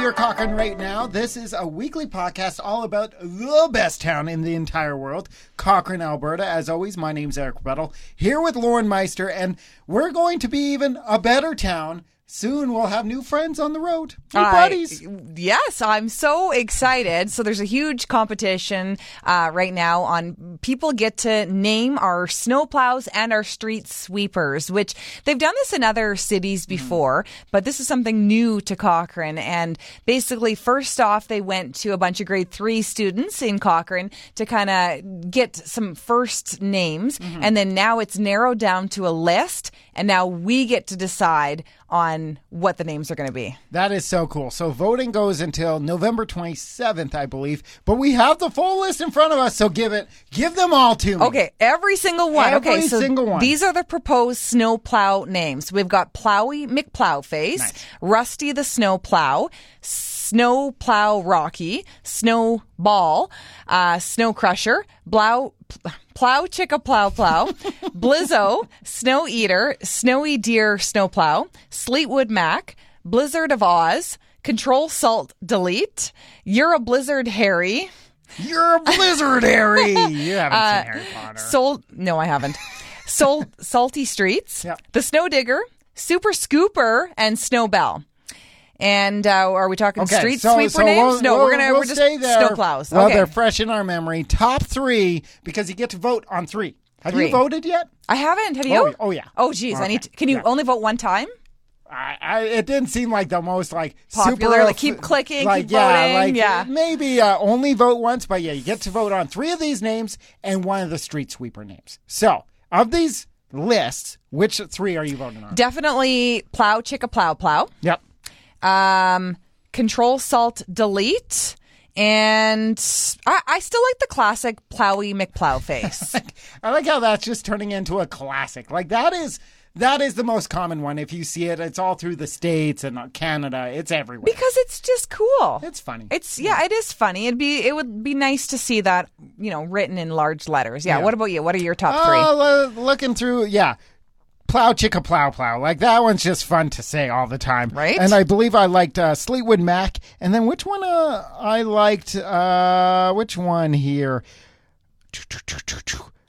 your Cochrane right now. This is a weekly podcast all about the best town in the entire world, Cochrane, Alberta. As always, my name's Eric Brettel, here with Lauren Meister, and we're going to be even a better town soon we'll have new friends on the road, new I- buddies. yes, I'm so excited. So there's a huge competition uh, right now on people get to name our snowplows and our street sweepers, which they've done this in other cities before, but this is something new to Cochrane. And basically, first off, they went to a bunch of grade three students in Cochrane to kind of get some first names, and then now it's narrowed down to a list, and now we get to decide on what the names are going to be. That is so cool. So voting goes until November 27th, I believe, but we have the full list in front of us, so give it, give them all to me. Okay, every single one. Every okay, so single one. these are the proposed snow plow names. We've got Plowy McPlowface, Nice. Rusty the Snow Plow, Snow Plow Rocky, Snowball, uh, Snow Crusher, Blow. Plow Chicka Plow Plow, Blizzo, Snow Eater, Snowy Deer Snow Plow, Sleetwood Mac, Blizzard of Oz, Control Salt Delete, You're a Blizzard Harry, You're a blizzard, Harry. You haven't Uh, seen Harry Potter. Soul. No, I haven't. Soul. Salty Streets. Yep. The Snow Digger. Super Scooper and Snow Bell. And uh, are we talking Okay, street so, sweeper so names? we'll- no, we'll- we're gonna we'll we're just stay there snow plows. While okay. they're fresh in our memory. Top three because you get to vote on three. Have Three. you voted yet? I haven't. Have you? Oh, oh, yeah. Oh geez, I need. To, can you Yeah. only vote one time? I, I, it didn't seem like the most like Popular, super, like, keep clicking, like keep yeah, voting, like yeah. maybe uh, only vote once, but yeah, you get to vote on three of these names and one of the street sweeper names. So of these lists, which three are you voting on? Definitely plow chicka plow plow. yep. Um, control salt delete. And I, I still like the classic plowy McPlow face. I like how that's just turning into a classic. Like that is that is the most common one. If you see it, it's all through the states and uh, Canada. It's everywhere. because it's just cool. It's funny. It's yeah, it is funny. It'd be it would be nice to see that you know written in large letters. Yeah. Yeah. What about you? What are your top three? Oh, lo- looking through, yeah. Plow chicka plow plow. Like that one's just fun to say all the time. Right. And I believe I liked uh, Sleetwood Mac. And then which one uh, I liked? Uh, which one here?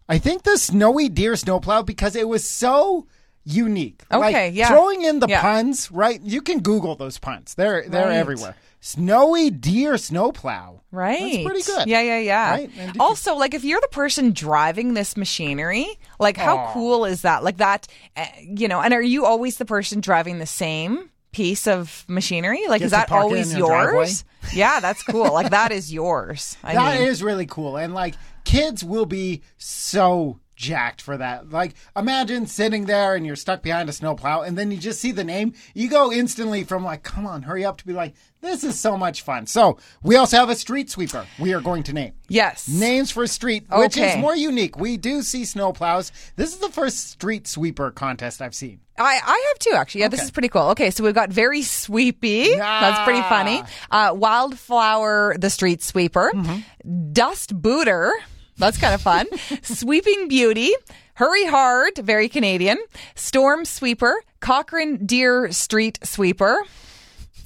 I think the Snowy Deer Snowplow because it was so unique. Okay, like, yeah. Throwing in the Yeah. puns, right? You can Google those puns. They're they're Right. everywhere. Snowy Deer Snowplow. Right. That's pretty good. Yeah, yeah, yeah. Right? Did you- Also, like if you're the person driving this machinery, like how Aw. cool is that? Like that, uh, you know. And are you always the person driving the same piece of machinery? Like Get is that always in your driveway? yours? Yeah, that's cool. like that is yours. I That is mean, really cool. And like kids will be so jacked for that. Like imagine sitting there and you're stuck behind a snowplow and then you just see the name. You go instantly from like, come on, hurry up to be like, this is so much fun. So we also have a street sweeper we are going to name. yes. Names for street, which is more unique. We do see snowplows. This is the first street sweeper contest I've seen. I, I have two actually. Yeah, this is pretty cool. Okay, so we've got very sweepy. That's pretty funny. Uh, Wildflower, the street sweeper. Mm-hmm. Dust booter. That's kind of fun. Sweeping beauty. Hurry hard, very Canadian. Storm sweeper. Cochrane deer street sweeper.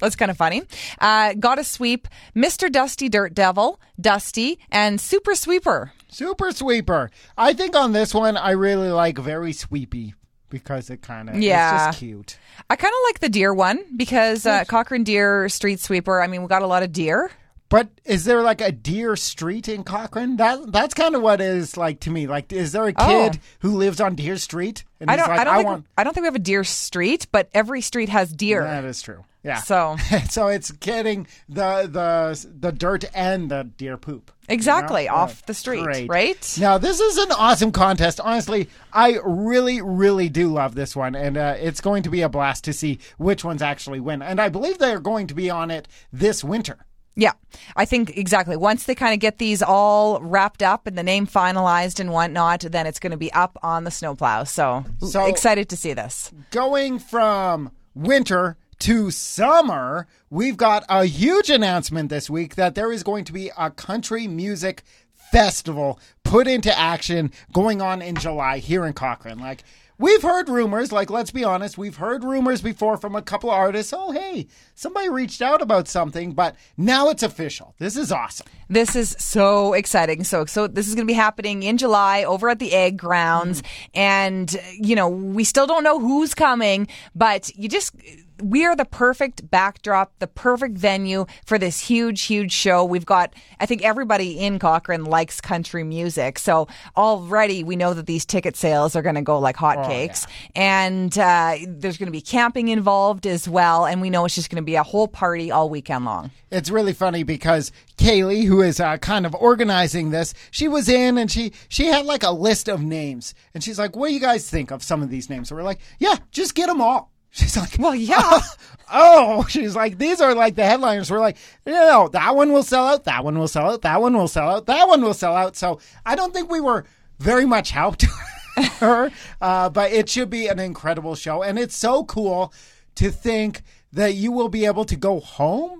That's kind of funny. Uh, got a sweep. Mr. Dusty Dirt Devil, Dusty, and Super Sweeper. Super sweeper. I think on this one, I really like very sweepy because it kind of, Yeah. it's just cute. I kind of like the deer one because uh, Cochrane Deer Street Sweeper. I mean, we got a lot of deer. But is there like a deer street in Cochrane? That that's kind of what it is like to me. Like, is there a kid Oh. who lives on Deer Street? And I don't. like, I don't think. want. I don't think we have a deer street, but every street has deer. That is true. Yeah. So so it's getting the the the dirt and the deer poop. exactly Yeah. off the street, Great. right? Now this is an awesome contest. Honestly, I really, really do love this one, and uh, it's going to be a blast to see which ones actually win. And I believe they are going to be on it this winter. Yeah, I think exactly. Once they kind of get these all wrapped up and the name finalized and whatnot, then it's going to be up on the snowplow. So, So- excited to see this. going from winter to summer, we've got a huge announcement this week that there is going to be a country music festival put into action going on in July here in Cochrane. Like, we've heard rumors. Like, let's be honest, we've heard rumors before from a couple artists. Oh, hey, somebody reached out about something, but now it's official. This is awesome. This is so exciting. So, so this is going to be happening in July over at the Ag Grounds, mm. and you know we still don't know who's coming, but you just we are the perfect backdrop, the perfect venue for this huge, huge show. We've got, I think everybody in Cochrane likes country music. So already we know that these ticket sales are going to go like hotcakes. And uh, there's going to be camping involved as well. And we know it's just going to be a whole party all weekend long. It's really funny because Kaylee, who is uh, kind of organizing this, she was in and she she had like a list of names, and she's like, "What do you guys think of some of these names?" So we're like, "Yeah, just get them all." She's like, Well, yeah. oh, she's like, these are like the headliners. We're like, no, that one will sell out. That one will sell out. That one will sell out. That one will sell out. So I don't think we were very much helped her, uh, but it should be an incredible show. And it's so cool to think that you will be able to go home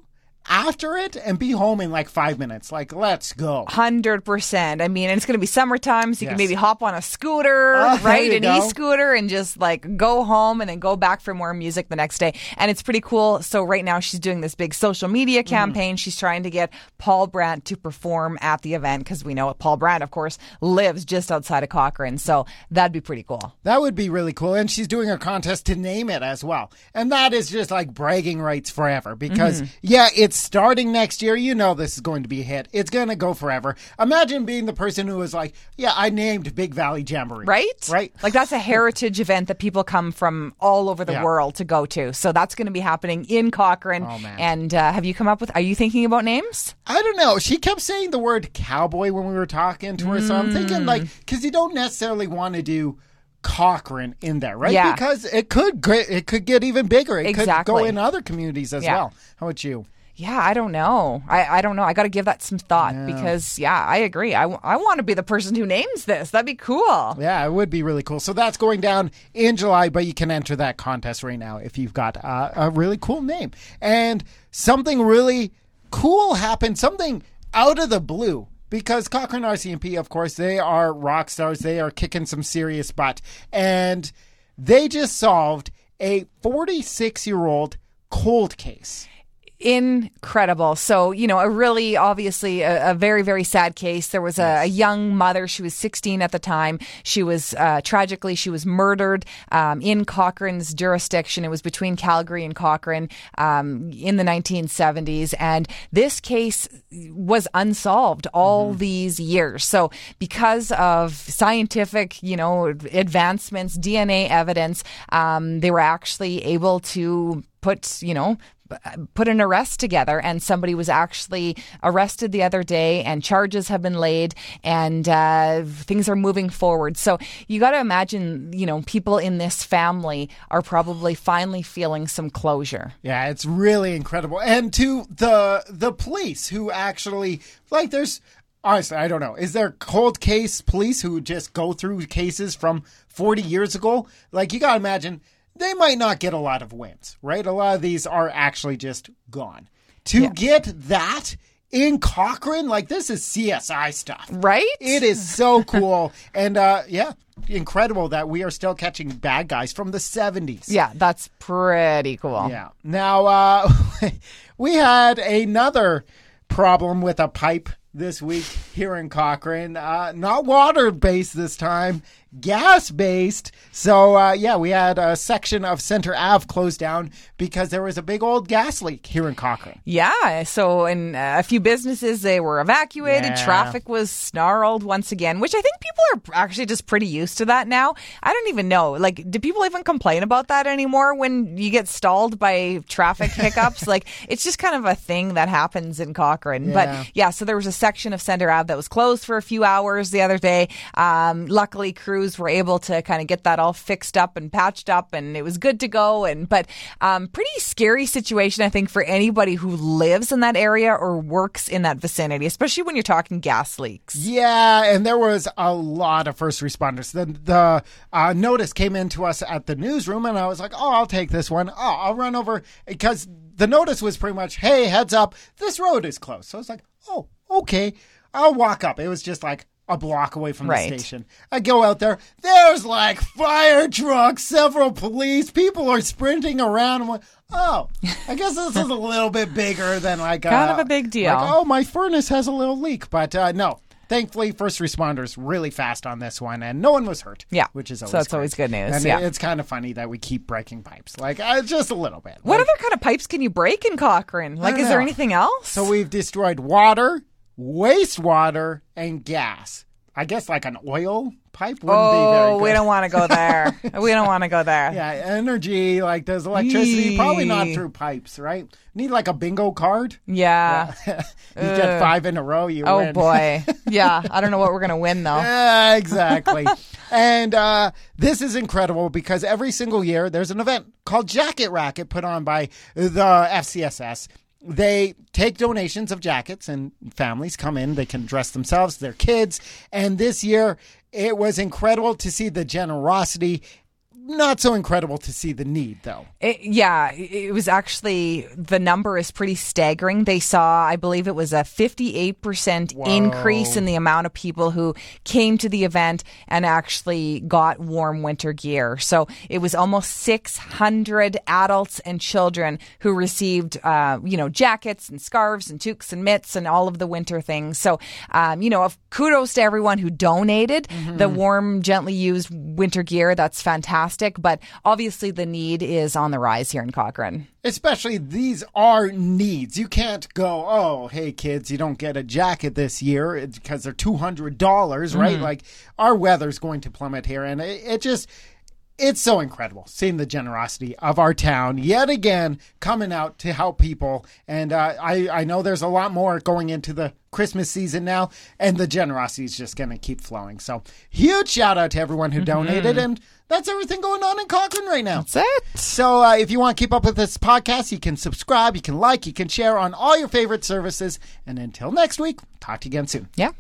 after it and be home in like five minutes. Like, let's go. Hundred percent. I mean, it's going to be summertime, so you Yes. can maybe hop on a scooter, there right, an e-scooter, and just like go home and then go back for more music the next day. And it's pretty cool. So right now she's doing this big social media Mm-hmm. campaign. She's trying to get Paul Brandt to perform at the event because we know Paul Brandt, of course, lives just outside of Cochrane. So that'd be pretty cool. That would be really cool. And she's doing a contest to name it as well. And that is just like bragging rights forever because, yeah, it's starting next year. You know, this is going to be a hit. It's going to go forever. Imagine being the person who was like, yeah, I named Big Valley Jamboree. Right? Right. Like that's a heritage event that people come from all over the Yeah. world to go to. So that's going to be happening in Cochrane. Oh, man. And uh, have you come up with, are you thinking about names? I don't know. She kept saying the word cowboy when we were talking to her. So I'm thinking, like, because you don't necessarily want to do. Cochrane in there, right? Yeah. Because it could it could get even bigger. It could go in other communities as Yeah. well. How about you? Yeah, I don't know. I, I don't know. I got to give that some thought because, yeah, I agree. I, w- I want to be the person who names this. That'd be cool. Yeah, it would be really cool. So that's going down in July, but you can enter that contest right now if you've got uh, a really cool name. And something really cool happened, something out of the blue. Because Cochrane RCMP, of course, they are rock stars. They are kicking some serious butt. And they just solved a 46 year old cold case. Incredible. So, you know, a really obviously a, a very, very sad case. There was a, a young mother. She was 16 at the time. She was uh, tragically, she was murdered um, in Cochrane's jurisdiction. It was between Calgary and Cochrane um, in the 1970s. And this case was unsolved all these years. So, because of scientific, you know, advancements, DNA evidence, um, they were actually able to put, you know, put an arrest together and somebody was actually arrested the other day and charges have been laid and uh, things are moving forward so you got to imagine you know people in this family are probably finally feeling some closure Yeah, it's really incredible. And to the the police who actually like there's honestly, I don't know. Is there cold case police who just go through cases from 40 years ago? Like you got to imagine they might not get a lot of wins, right? A lot of these are actually just gone. To Yeah. get that in Cochrane, like this is CSI stuff. right It is so cool. and uh yeah, incredible that we are still catching bad guys from the 70s. yeah that's pretty cool Yeah. Now, uh, we had another problem with a pipe this week here in Cochrane. Uh, not water based this time, gas based. So, uh, yeah, we had a section of Center Ave closed down because there was a big old gas leak here in Cochrane. Yeah. So, in uh, a few businesses, they were evacuated. Yeah. Traffic was snarled once again, which I think people are actually just pretty used to that now. I don't even know. Like, do people even complain about that anymore when you get stalled by traffic hiccups? like, it's just kind of a thing that happens in Cochrane. Yeah. But yeah, so there was a section of Center Ave that was closed for a few hours the other day. Um, luckily, crews were able to kind of get that all fixed up and patched up, and it was good to go. And but um, pretty scary situation, I think, for anybody who lives in that area or works in that vicinity, especially when you're talking gas leaks. Yeah, and there was a lot of first responders. The the uh, notice came into us at the newsroom, and I was like, "Oh, I'll take this one. Oh, I'll run over." Because the notice was pretty much, "Hey, heads up, this road is closed." So I was like, "Oh, okay, I'll walk up." It was just like a block away from Right. the station. I go out there. There's like fire trucks, several police. People are sprinting around. I'm like, oh, I guess this is a little bit bigger than like Kind uh, of a big deal. like, oh, my furnace has a little leak, but uh, no. Thankfully, first responders really fast on this one, and no one was hurt. Yeah. which is So always that's great. always good news, And yeah. it- it's kind of funny that we keep breaking pipes, like uh, just a little bit. What Like, other kind of pipes can you break in Cochrane? Like, is there anything else? So we've destroyed water, wastewater, and gas. I guess like an oil pipe wouldn't be very good. oh, we don't want to go there. we don't want to go there. Yeah, energy like there's electricity, probably not through pipes, right? Need like a bingo card. Yeah. you get five in a row, you Oh win. boy. Yeah. I don't know what we're gonna win though. Yeah, exactly. and uh, this is incredible because every single year there's an event called Jacket Racket put on by the FCSS. They take donations of jackets and families come in. They can dress themselves, their kids. And this year it was incredible to see the generosity. Not so incredible to see the need, though. It, yeah, it was actually the number is pretty staggering. They saw, I believe it was a 58% increase in the amount of people who came to the event and actually got warm winter gear. So it was almost 600 adults and children who received, uh, you know, jackets and scarves and toques and mitts and all of the winter things. So, um, you know, of kudos to everyone who donated the warm, gently used winter gear. That's fantastic. But obviously, the need is on the rise here in Cochrane. Especially these are needs. You can't go, oh, hey kids, you don't get a jacket this year because they're two hundred dollars, right? Mm-hmm. Like our weather's going to plummet here, and it, it just. It's so incredible seeing the generosity of our town yet again coming out to help people. And uh, I, I know there's a lot more going into the Christmas season now, and the generosity is just going to keep flowing. So, huge shout out to everyone who donated. And that's everything going on in Cochrane right now. That's it. So uh, if you want to keep up with this podcast, you can subscribe, you can like, you can share on all your favorite services. And until next week, talk to you again soon. Yeah.